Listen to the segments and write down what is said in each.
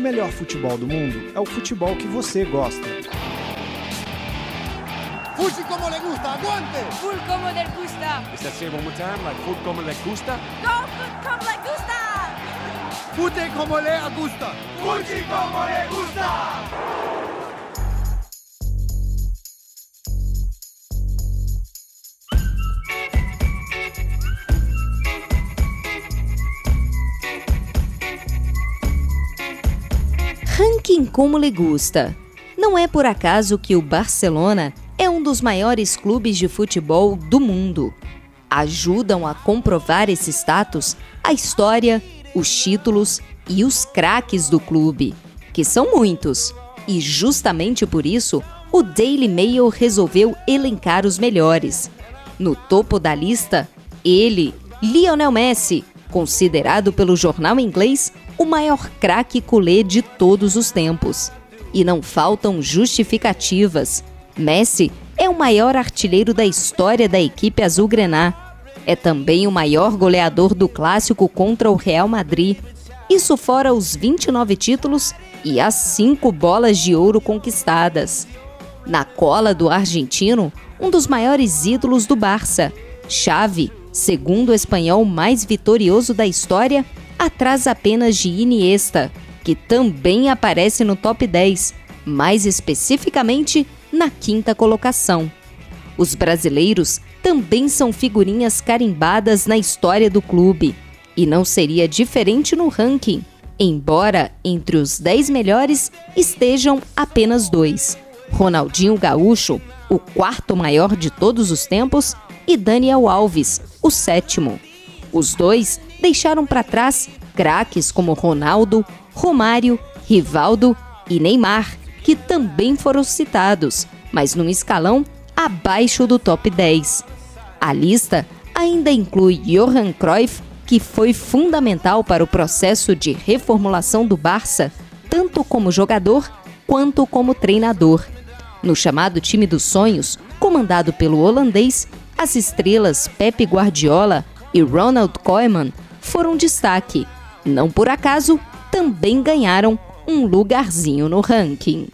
o melhor futebol do mundo é o futebol que você gosta. Fuji como le gusta, aguante! Full como le gusta. Is that say one more time? Like food como le gusta? Go food como le gusta. Fute como le gusta! Fuji como le gusta. Ranking como lhe gusta. Não é por acaso que o Barcelona é um dos maiores clubes de futebol do mundo. Ajudam a comprovar esse status a história, os títulos e os craques do clube, que são muitos. E justamente por isso, o Daily Mail resolveu elencar os melhores. No topo da lista, ele, Lionel Messi, considerado pelo jornal inglês o maior craque culé de todos os tempos. E não faltam justificativas. Messi é o maior artilheiro da história da equipe azul-grená. É também o maior goleador do clássico contra o Real Madrid. Isso fora os 29 títulos e as 5 bolas de ouro conquistadas. Na cola do argentino, um dos maiores ídolos do Barça, Xavi, segundo o espanhol mais vitorioso da história, atrás apenas de Iniesta, que também aparece no top 10, mais especificamente na quinta colocação. Os brasileiros também são figurinhas carimbadas na história do clube, e não seria diferente no ranking, embora entre os 10 melhores estejam apenas dois: Ronaldinho Gaúcho, o quarto maior de todos os tempos, e Daniel Alves, o sétimo. Os dois deixaram para trás craques como Ronaldo, Romário, Rivaldo e Neymar, que também foram citados, mas num escalão abaixo do top 10. A lista ainda inclui Johan Cruyff, que foi fundamental para o processo de reformulação do Barça, tanto como jogador quanto como treinador. No chamado time dos sonhos, comandado pelo holandês, as estrelas Pepe Guardiola e Ronald Koeman foram destaque. Não por acaso, também ganharam um lugarzinho no ranking.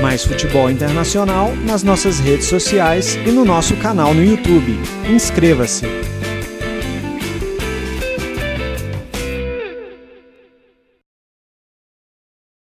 Mais futebol internacional nas nossas redes sociais e no nosso canal no YouTube. Inscreva-se!